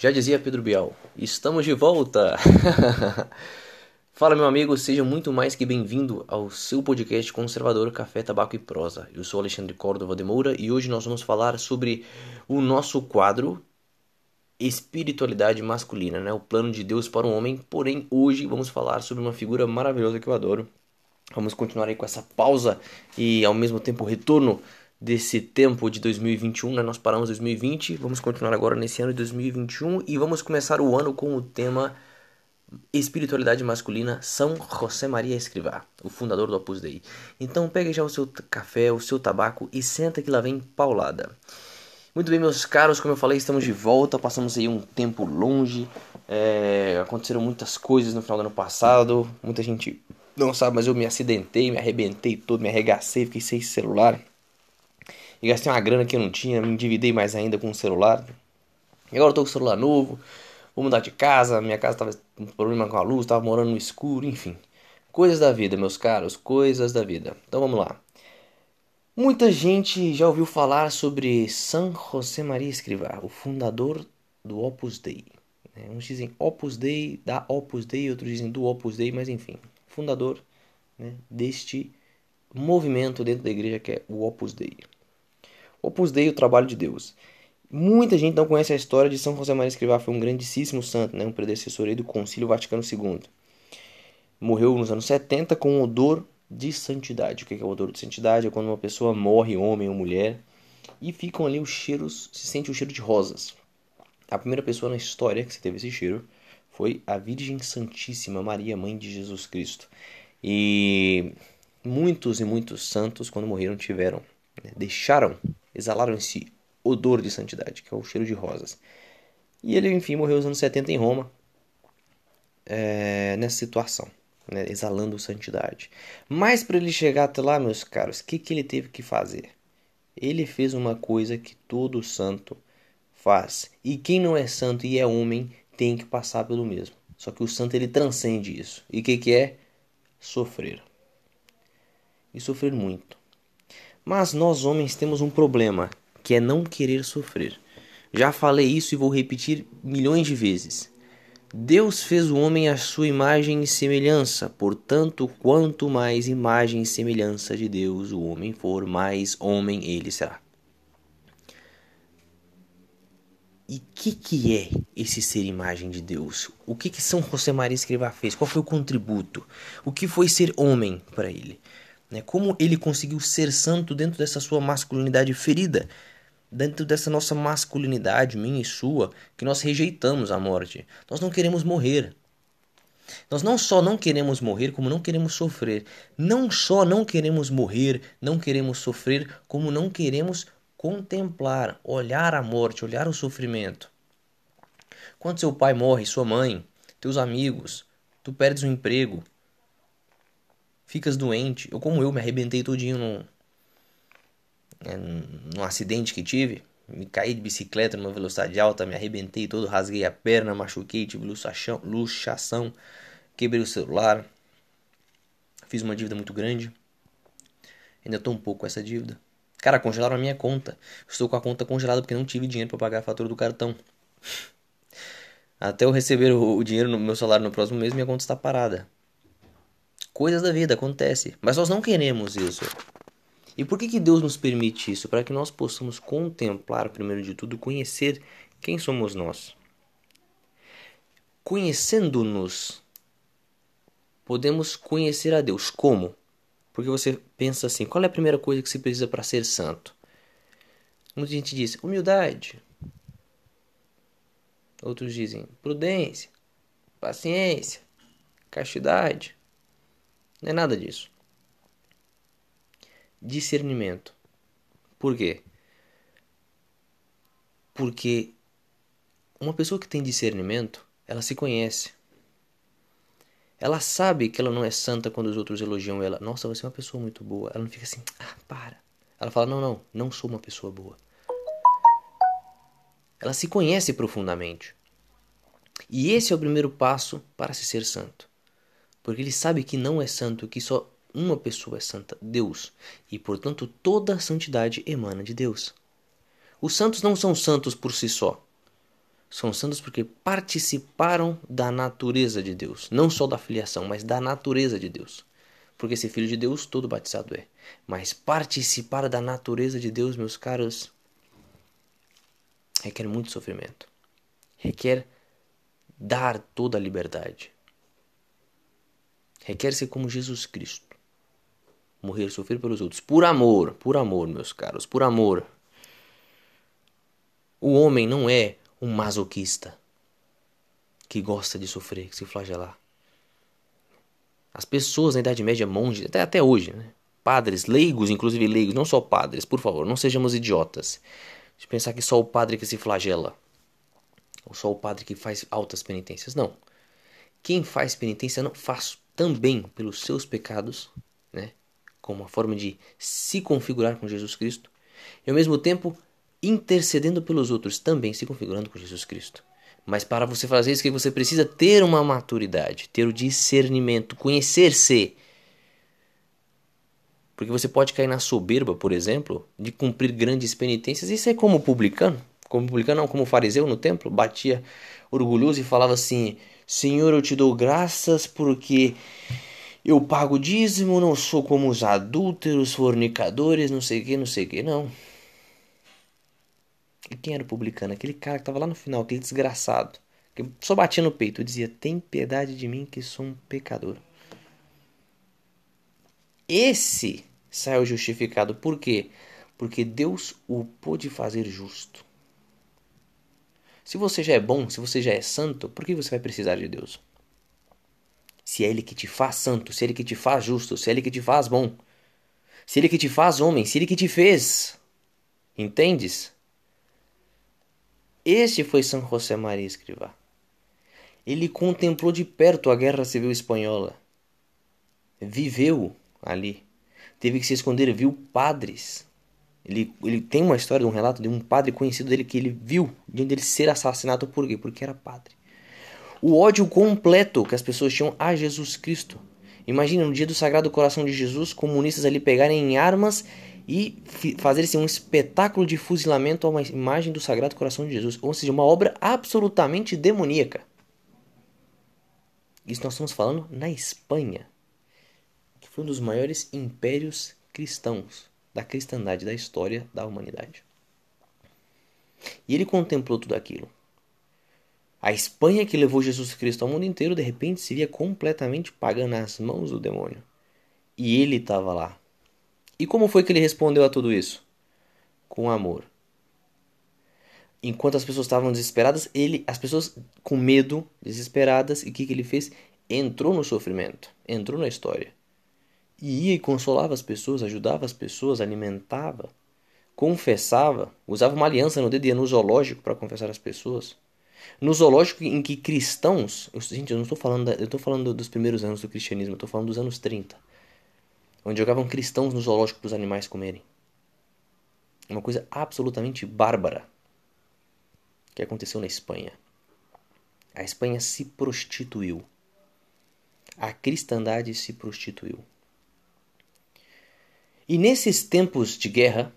Já dizia Pedro Bial, estamos de volta! Fala meu amigo, seja muito mais que bem-vindo ao seu podcast conservador Café, Tabaco e Prosa. Eu sou Alexandre Córdova de Moura e hoje nós vamos falar sobre o nosso quadro Espiritualidade Masculina, né? o plano de Deus para o homem. Porém, hoje vamos falar sobre uma figura maravilhosa que eu adoro. Vamos continuar aí com essa pausa e ao mesmo tempo retorno desse tempo de 2021, né? Nós paramos 2020, vamos continuar agora nesse ano de 2021 e vamos começar o ano com o tema Espiritualidade Masculina, São José Maria Escrivá, o fundador do Opus Dei. Então pegue já o seu café, o seu tabaco e senta que lá vem paulada. Muito bem, meus caros, como eu falei, estamos de volta, passamos aí um tempo longe, é, aconteceram muitas coisas no final do ano passado, muita gente não sabe, mas eu me acidentei, me arrebentei todo, me arregacei, fiquei sem celular, e gastei uma grana que eu não tinha, me endividei mais ainda com o celular. E agora eu tô com o celular novo, vou mudar de casa, minha casa tava com problema com a luz, tava morando no escuro, enfim. Coisas da vida, meus caros, coisas da vida. Então vamos lá. Muita gente já ouviu falar sobre São José Maria Escrivá, o fundador do Opus Dei. Né? Uns dizem Opus Dei, da Opus Dei, outros dizem do Opus Dei, mas enfim, fundador né, deste movimento dentro da igreja que é o Opus Dei. Opus Dei, o trabalho de Deus. Muita gente não conhece a história de São José Maria Escrivá, foi um grandíssimo santo, né? um predecessor do Concílio Vaticano II. Morreu nos anos 70 com um odor de santidade. O que é o odor de santidade? É quando uma pessoa morre, homem ou mulher, e ficam ali os cheiros, se sente o cheiro de rosas. A primeira pessoa na história que teve esse cheiro foi a Virgem Santíssima Maria, mãe de Jesus Cristo. E muitos e muitos santos, quando morreram, tiveram, né? deixaram exalaram esse odor de santidade, que é o cheiro de rosas. E ele, enfim, morreu nos anos 70 em Roma, é, nessa situação, né, exalando santidade. Mas para ele chegar até lá, meus caros, o que, que ele teve que fazer? Ele fez uma coisa que todo santo faz. E quem não é santo e é homem tem que passar pelo mesmo. Só que o santo ele transcende isso. E o que, que é? Sofrer. E sofrer muito. Mas nós homens temos um problema, que é não querer sofrer. Já falei isso e vou repetir milhões de vezes. Deus fez o homem à sua imagem e semelhança, portanto, quanto mais imagem e semelhança de Deus o homem for, mais homem ele será. E que que é esse ser imagem de Deus? O que que São José Maria Escrivá fez? Qual foi o contributo? O que foi ser homem para ele? Né? Como ele conseguiu ser santo dentro dessa sua masculinidade ferida, dentro dessa nossa masculinidade, minha e sua, que nós rejeitamos a morte. Nós não queremos morrer. Nós não só não queremos morrer, como não queremos sofrer. Não só não queremos morrer, não queremos sofrer, como não queremos contemplar, olhar a morte, olhar o sofrimento. Quando seu pai morre, sua mãe, teus amigos, tu perdes o emprego, ficas doente. Eu, como eu, me arrebentei todinho num, é, num acidente que tive. Me caí de bicicleta numa velocidade alta, me arrebentei todo, rasguei a perna, machuquei, tive luxação, luxação quebrei o celular, fiz uma dívida muito grande. Ainda estou um pouco com essa dívida. Cara, congelaram a minha conta. Estou com a conta congelada porque não tive dinheiro para pagar a fatura do cartão. Até eu receber o dinheiro no meu salário no próximo mês, minha conta está parada. Coisas da vida acontece, mas nós não queremos isso. E por que, que Deus nos permite isso? Para que nós possamos contemplar, primeiro de tudo, conhecer quem somos nós. Conhecendo-nos, podemos conhecer a Deus. Como? Porque você pensa assim: qual é a primeira coisa que se precisa para ser santo? Muita gente diz humildade. Outros dizem prudência, paciência, castidade. Não é nada disso. Discernimento. Por quê? Porque uma pessoa que tem discernimento, ela se conhece. Ela sabe que ela não é santa quando os outros elogiam ela. Nossa, você é uma pessoa muito boa. Ela não fica assim, ah, para. Ela fala, não, não, não sou uma pessoa boa. Ela se conhece profundamente. E esse é o primeiro passo para se ser santo porque ele sabe que não é santo, que só uma pessoa é santa, Deus, e portanto toda a santidade emana de Deus. Os santos não são santos por si só. São santos porque participaram da natureza de Deus. Não só da filiação, mas da natureza de Deus. Porque ser filho de Deus, todo batizado é. Mas participar da natureza de Deus, meus caros, requer muito sofrimento. Requer dar toda a liberdade. Requer ser como Jesus Cristo. Morrer, sofrer pelos outros. Por amor, por amor, meus caros, por amor. O homem não é um masoquista que gosta de sofrer, que se flagelar. As pessoas na Idade Média, monges, até, até hoje, né? padres, leigos, inclusive leigos, não só padres, por favor, não sejamos idiotas. De pensar que só o padre que se flagela, ou só o padre que faz altas penitências. Não. Quem faz penitência não faz também pelos seus pecados, né? como uma forma de se configurar com Jesus Cristo, e ao mesmo tempo intercedendo pelos outros, também se configurando com Jesus Cristo. Mas para você fazer isso, que você precisa ter uma maturidade, ter o discernimento, conhecer-se. Porque você pode cair na soberba, por exemplo, de cumprir grandes penitências. Isso é como publicano. Como publicano, não, como fariseu no templo. Batia orgulhoso e falava assim: Senhor, eu te dou graças porque eu pago dízimo, não sou como os adúlteros, fornicadores, não sei o que, não sei o que. Não. E quem era o publicano? Aquele cara que estava lá no final, aquele desgraçado. Que só batia no peito dizia: Tem piedade de mim que sou um pecador. Esse saiu justificado. Por quê? Porque Deus o pôde fazer justo. Se você já é bom, se você já é santo, por que você vai precisar de Deus? Se é Ele que te faz santo, se é Ele que te faz justo, se é Ele que te faz bom, se é Ele que te faz homem, se é Ele que te fez. Entendes? Este foi São José Maria Escrivá. Ele contemplou de perto a Guerra Civil Espanhola. Viveu ali. Teve que se esconder, viu padres. Ele, ele tem uma história, um relato de um padre conhecido dele que ele viu diante dele ser assassinado. Por quê? Porque era padre. O ódio completo que as pessoas tinham a Jesus Cristo. Imagina no dia do Sagrado Coração de Jesus, comunistas ali pegarem armas e fazer-se um espetáculo de fuzilamento a uma imagem do Sagrado Coração de Jesus, ou seja, uma obra absolutamente demoníaca. Isso nós estamos falando na Espanha, que foi um dos maiores impérios cristãos da cristandade da história da humanidade. E ele contemplou tudo aquilo. A Espanha que levou Jesus Cristo ao mundo inteiro, de repente se via completamente pagã nas mãos do demônio. E ele estava lá, e como foi que ele respondeu a tudo isso? Com amor. Enquanto as pessoas estavam desesperadas, ele, as pessoas com medo, desesperadas, e o que, que ele fez? Entrou no sofrimento, entrou na história. E ia e consolava as pessoas, ajudava as pessoas, alimentava, confessava, usava uma aliança no dedo e ia no zoológico para confessar as pessoas. No zoológico em que cristãos, gente, eu não estou falando, da, eu estou falando dos primeiros anos do cristianismo, eu estou falando dos anos 30 onde jogavam cristãos no zoológico para os animais comerem. Uma coisa absolutamente bárbara que aconteceu na Espanha. A Espanha se prostituiu. A cristandade se prostituiu. E nesses tempos de guerra,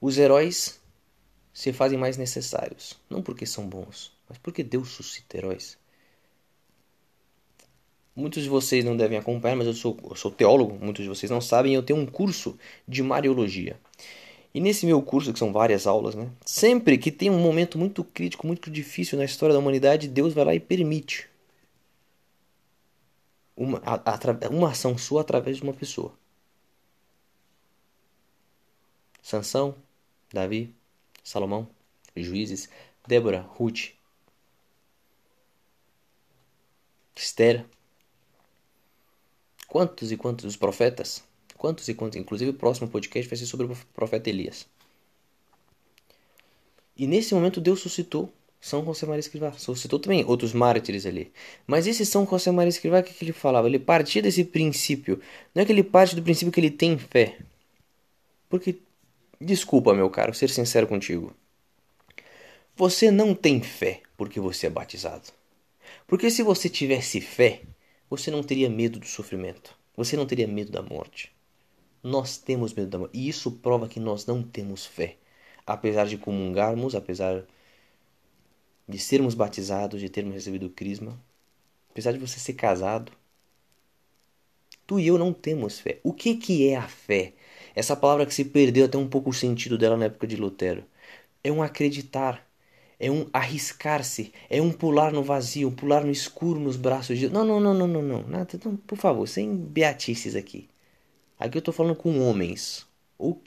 os heróis se fazem mais necessários. Não porque são bons, mas porque Deus suscita heróis. Muitos de vocês não devem acompanhar, mas eu sou, eu sou teólogo, muitos de vocês não sabem, eu tenho um curso de Mariologia. E nesse meu curso, que são várias aulas, né? Sempre que tem um momento muito crítico, muito difícil na história da humanidade, Deus vai lá e permite uma, a, a, uma ação sua através de uma pessoa. Sansão, Davi, Salomão, Juízes, Débora, Ruth, Esther, Quantos e quantos os profetas? Quantos e quantos? Inclusive o próximo podcast vai ser sobre o profeta Elias. E nesse momento Deus suscitou São José Maria Escrivá. Suscitou também outros mártires ali. Mas esse São José Maria Escrivá, o que, que ele falava? Ele partia desse princípio. Não é que ele parte do princípio que ele tem fé. Porque, desculpa meu caro, ser sincero contigo. Você não tem fé porque você é batizado. Porque se você tivesse fé, você não teria medo do sofrimento. Você não teria medo da morte. Nós temos medo da morte. E isso prova que nós não temos fé. Apesar de comungarmos, apesar de sermos batizados, de termos recebido o crisma, apesar de você ser casado, tu e eu não temos fé. O que, que é a fé? Essa palavra que se perdeu até um pouco o sentido dela na época de Lutero. É um acreditar, é um arriscar-se, é um pular no vazio, pular no escuro nos braços de. Não, não, não, não, não, não. Nada, não por favor, sem beatices aqui. Aqui eu estou falando com homens, ou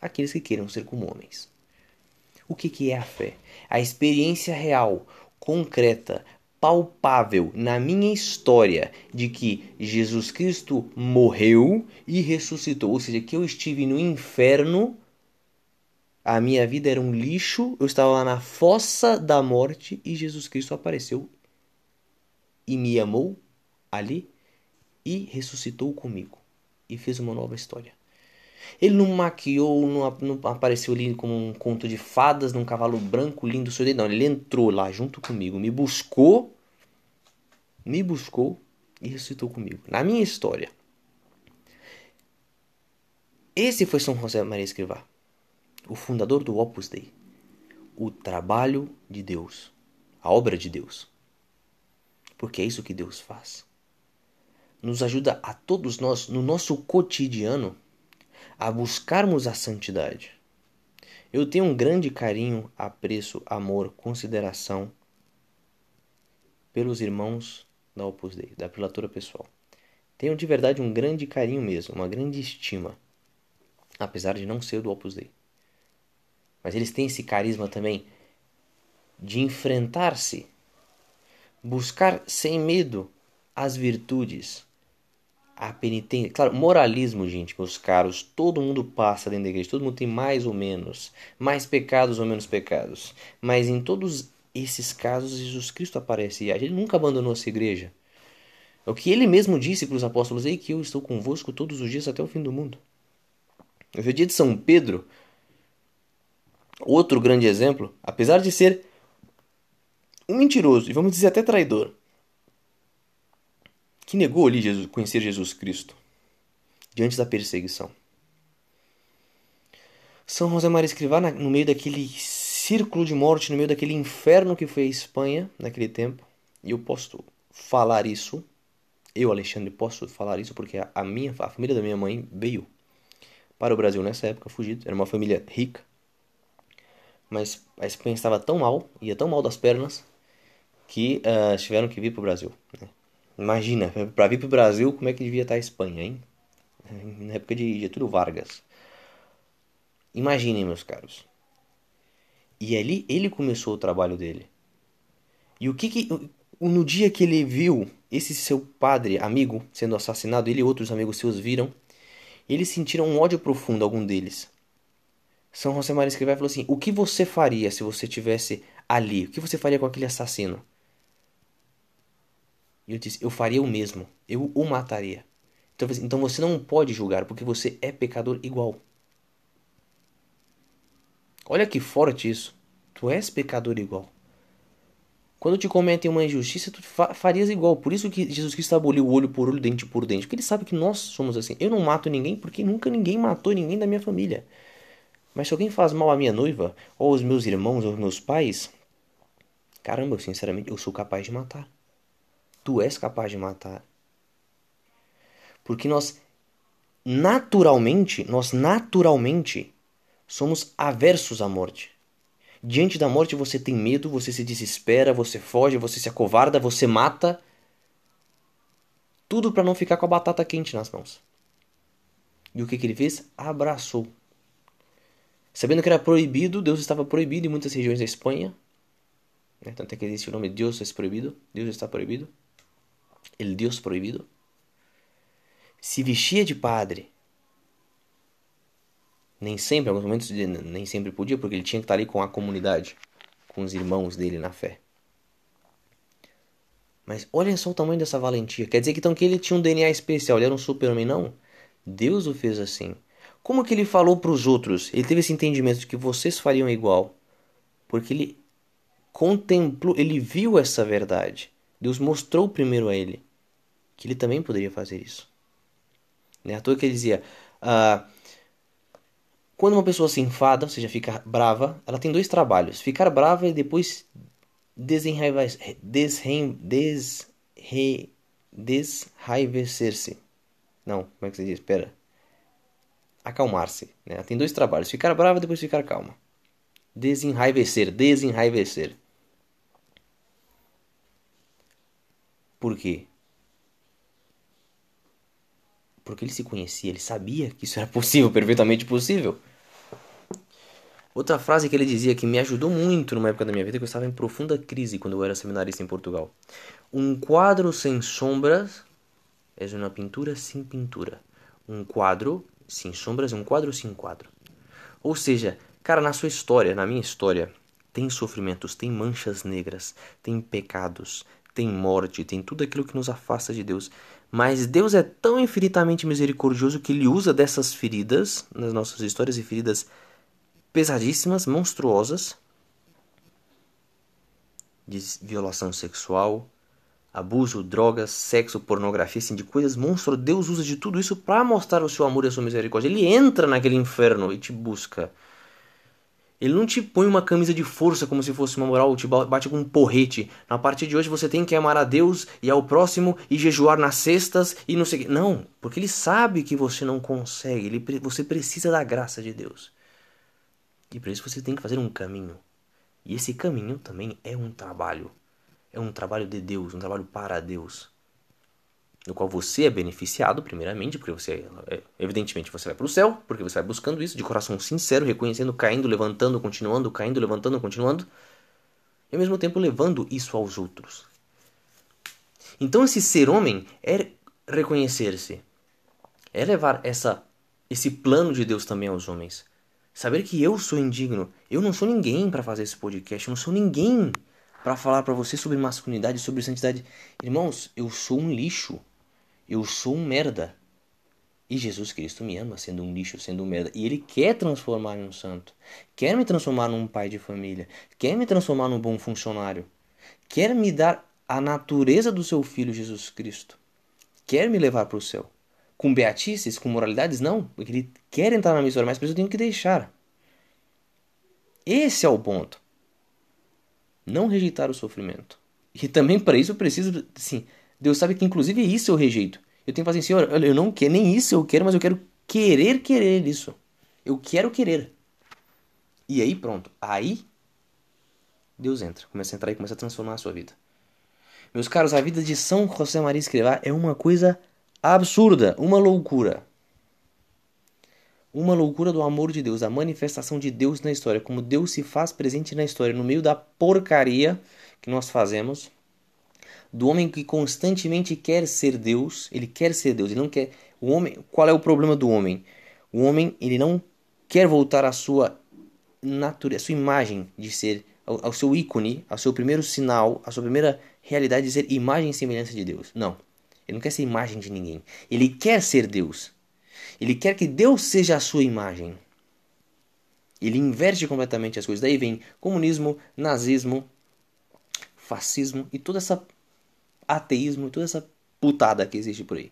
aqueles que queiram ser como homens. O que, que é a fé? A experiência real, concreta, palpável na minha história de que Jesus Cristo morreu e ressuscitou, ou seja, que eu estive no inferno, a minha vida era um lixo, eu estava lá na fossa da morte e Jesus Cristo apareceu e me amou ali e ressuscitou comigo e fez uma nova história. Ele não maquiou, não, não, apareceu ali como um conto de fadas num cavalo branco lindo sorrindo. Não, ele entrou lá junto comigo, me buscou, me buscou e ressuscitou comigo. Na minha história. Esse foi São José Maria Escrivá, o fundador do Opus Dei. O trabalho de Deus, a obra de Deus. Porque é isso que Deus faz. Nos ajuda a todos nós, no nosso cotidiano, a buscarmos a santidade. Eu tenho um grande carinho, apreço, amor, consideração pelos irmãos da Opus Dei, da prelatura pessoal. Tenho de verdade um grande carinho mesmo, uma grande estima, apesar de não ser do Opus Dei. Mas eles têm esse carisma também de enfrentar-se, buscar sem medo as virtudes, a penitência. Claro, moralismo, gente, meus caros. Todo mundo passa dentro da igreja. Todo mundo tem mais ou menos. Mais pecados ou menos pecados. Mas em todos esses casos, Jesus Cristo aparece e Ele nunca abandonou essa igreja. É o que ele mesmo disse para os apóstolos: Ei, que eu estou convosco todos os dias até o fim do mundo. É dia de São Pedro. Outro grande exemplo, apesar de ser um mentiroso e vamos dizer até traidor, que negou ali Jesus, conhecer Jesus Cristo diante da perseguição. São José Maria Escrivá, no meio daquele círculo de morte, no meio daquele inferno que foi a Espanha naquele tempo, e eu posso falar isso, eu, Alexandre, posso falar isso porque a minha a família da minha mãe veio para o Brasil nessa época, fugido, era uma família rica, mas a Espanha estava tão mal, ia tão mal das pernas, que uh, tiveram que vir para o Brasil. Né? Imagina, para vir para o Brasil, como é que devia estar a Espanha, hein? Na época de Getúlio Vargas. Imaginem, meus caros. E ali ele começou o trabalho dele. E o que que. No dia que ele viu esse seu padre, amigo, sendo assassinado, ele e outros amigos seus viram, eles sentiram um ódio profundo, algum deles. São José Maria Escrivá falou assim: O que você faria se você tivesse ali? O que você faria com aquele assassino? E eu disse: Eu faria o mesmo. Eu o mataria. Então, então você não pode julgar, porque você é pecador igual. Olha que forte isso. Tu és pecador igual. Quando te cometem uma injustiça, tu farias igual. Por isso que Jesus Cristo aboliu olho por olho, dente por dente. Porque ele sabe que nós somos assim. Eu não mato ninguém porque nunca ninguém matou ninguém da minha família. Mas se alguém faz mal à minha noiva, ou aos meus irmãos, ou aos meus pais, caramba, sinceramente, eu sou capaz de matar tu és capaz de matar. Porque nós naturalmente, nós naturalmente somos aversos à morte. Diante da morte você tem medo, você se desespera, você foge, você se acovarda, você mata. Tudo para não ficar com a batata quente nas mãos. E o que, que ele fez? Abraçou. Sabendo que era proibido, Deus estava proibido em muitas regiões da Espanha. Né? Tanto é que existe o nome Deus é proibido. Deus está proibido el Deus proibido, se vestia de padre. Nem sempre, em alguns momentos nem sempre podia, porque ele tinha que estar ali com a comunidade, com os irmãos dele na fé. Mas olha só o tamanho dessa valentia. Quer dizer que então que ele tinha um DNA especial, ele era um super-homem? Não. Deus o fez assim. Como que ele falou para os outros? Ele teve esse entendimento de que vocês fariam igual. Porque ele contemplou, ele viu essa verdade. Deus mostrou primeiro a ele que ele também poderia fazer isso. Né? À toa que ele dizia: ah, quando uma pessoa se enfada, ou seja, fica brava, ela tem dois trabalhos: ficar brava e depois desenraivecer-se. Desraivecer-se. Não, como é que se diz? Espera. Acalmar-se. Né? Tem dois trabalhos: ficar brava e depois ficar calma. Desenraivecer. Desenraivecer. Por quê? Porque ele se conhecia, ele sabia que isso era possível, perfeitamente possível. Outra frase que ele dizia que me ajudou muito numa época da minha vida, que eu estava em profunda crise quando eu era seminarista em Portugal. Um quadro sem sombras é uma pintura sem pintura. Um quadro sem sombras é um quadro sem quadro. Ou seja, cara, na sua história, na minha história, tem sofrimentos, tem manchas negras, tem pecados, tem morte, tem tudo aquilo que nos afasta de Deus. Mas Deus é tão infinitamente misericordioso que ele usa dessas feridas, nas nossas histórias e feridas pesadíssimas, monstruosas, de violação sexual, abuso, drogas, sexo, pornografia, assim, de coisas monstruosas. Deus usa de tudo isso para mostrar o seu amor e a sua misericórdia. Ele entra naquele inferno e te busca. Ele não te põe uma camisa de força como se fosse uma moral, te bate com um porrete. Na partir de hoje você tem que amar a Deus e ao próximo e jejuar nas cestas e não sei. Não, porque ele sabe que você não consegue. Ele, você precisa da graça de Deus. E para isso você tem que fazer um caminho. E esse caminho também é um trabalho. É um trabalho de Deus, um trabalho para Deus no qual você é beneficiado, primeiramente, porque você, é, evidentemente, você vai para o céu, porque você vai buscando isso de coração sincero, reconhecendo, caindo, levantando, continuando, caindo, levantando, continuando, e ao mesmo tempo levando isso aos outros. Então, esse ser homem é reconhecer-se, é levar essa, esse plano de Deus também aos homens. Saber que eu sou indigno, eu não sou ninguém para fazer esse podcast, eu não sou ninguém para falar para você sobre masculinidade, sobre santidade. Irmãos, eu sou um lixo. Eu sou um merda. E Jesus Cristo me ama sendo um lixo, sendo um merda. E Ele quer transformar em um santo. Quer me transformar num pai de família. Quer me transformar num bom funcionário. Quer me dar a natureza do seu Filho Jesus Cristo. Quer me levar para o céu. Com beatices, com moralidades? Não. Porque Ele quer entrar na minha história, mas eu tenho que deixar. Esse é o ponto. Não rejeitar o sofrimento. E também para isso eu preciso, assim, Deus sabe que inclusive isso eu rejeito. Eu tenho que fazer assim, Senhor, eu não quero, nem isso eu quero, mas eu quero querer querer isso. Eu quero querer. E aí pronto. Aí Deus entra, começa a entrar e começa a transformar a sua vida. Meus caros, a vida de São José Maria Escrivá é uma coisa absurda, uma loucura. Uma loucura do amor de Deus, a manifestação de Deus na história, como Deus se faz presente na história, no meio da porcaria que nós fazemos do homem que constantemente quer ser Deus, ele quer ser Deus, ele não quer. O homem, qual é o problema do homem? O homem, ele não quer voltar à sua natureza, à sua imagem de ser, ao, ao seu ícone, ao seu primeiro sinal, à sua primeira realidade de ser imagem e semelhança de Deus. Não. Ele não quer ser imagem de ninguém. Ele quer ser Deus. Ele quer que Deus seja a sua imagem. Ele inverte completamente as coisas. Daí vem comunismo, nazismo, fascismo e toda essa ateísmo, toda essa putada que existe por aí.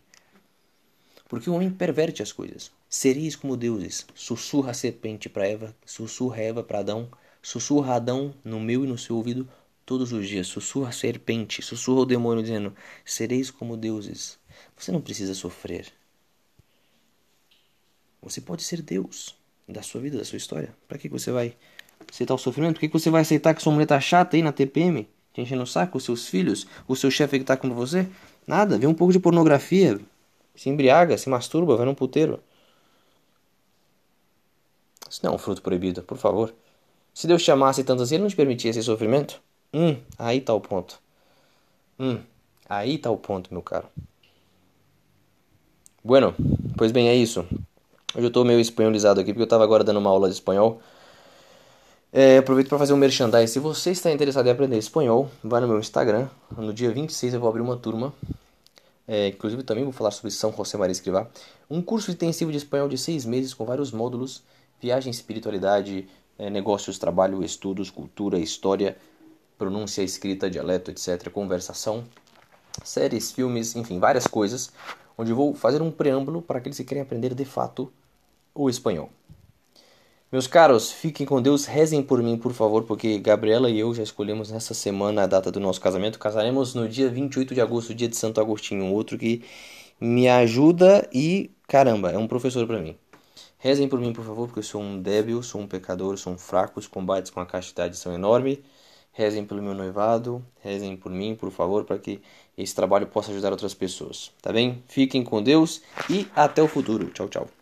Porque o homem perverte as coisas. Sereis como deuses. Sussurra a serpente para Eva, sussurra Eva para Adão, sussurra Adão no meu e no seu ouvido todos os dias. Sussurra a serpente, sussurra o demônio dizendo: Sereis como deuses. Você não precisa sofrer. Você pode ser Deus da sua vida, da sua história. Para que você vai aceitar o sofrimento? Por que você vai aceitar que sua mulher tá chata aí na TPM? Te enchendo o saco, os seus filhos, o seu chefe que tá com você. Nada, vê um pouco de pornografia, se embriaga, se masturba, vai num puteiro. Isso não é um fruto proibido, por favor. Se Deus te amasse tanto assim, ele não te permitia esse sofrimento? Hum, aí tá o ponto. Hum, aí tá o ponto, meu caro. Bueno, pois bem, é isso. Hoje eu tô meio espanholizado aqui porque eu tava agora dando uma aula de espanhol. É, aproveito para fazer um merchandise. Se você está interessado em aprender espanhol, vai no meu Instagram. No dia 26 eu vou abrir uma turma. É, inclusive também vou falar sobre São José Maria Escrivá. Um curso intensivo de espanhol de seis meses com vários módulos. Viagem, espiritualidade, é, negócios, trabalho, estudos, cultura, história, pronúncia, escrita, dialeto, etc. Conversação, séries, filmes, enfim, várias coisas. Onde vou fazer um preâmbulo para aqueles que querem aprender de fato o espanhol. Meus caros, fiquem com Deus, rezem por mim, por favor, porque Gabriela e eu já escolhemos nessa semana a data do nosso casamento. Casaremos no dia 28 de agosto, dia de Santo Agostinho, outro que me ajuda e, caramba, é um professor para mim. Rezem por mim, por favor, porque eu sou um débil, sou um pecador, sou um fraco, os combates com a castidade são enormes. Rezem pelo meu noivado, rezem por mim, por favor, para que esse trabalho possa ajudar outras pessoas, tá bem? Fiquem com Deus e até o futuro. Tchau, tchau.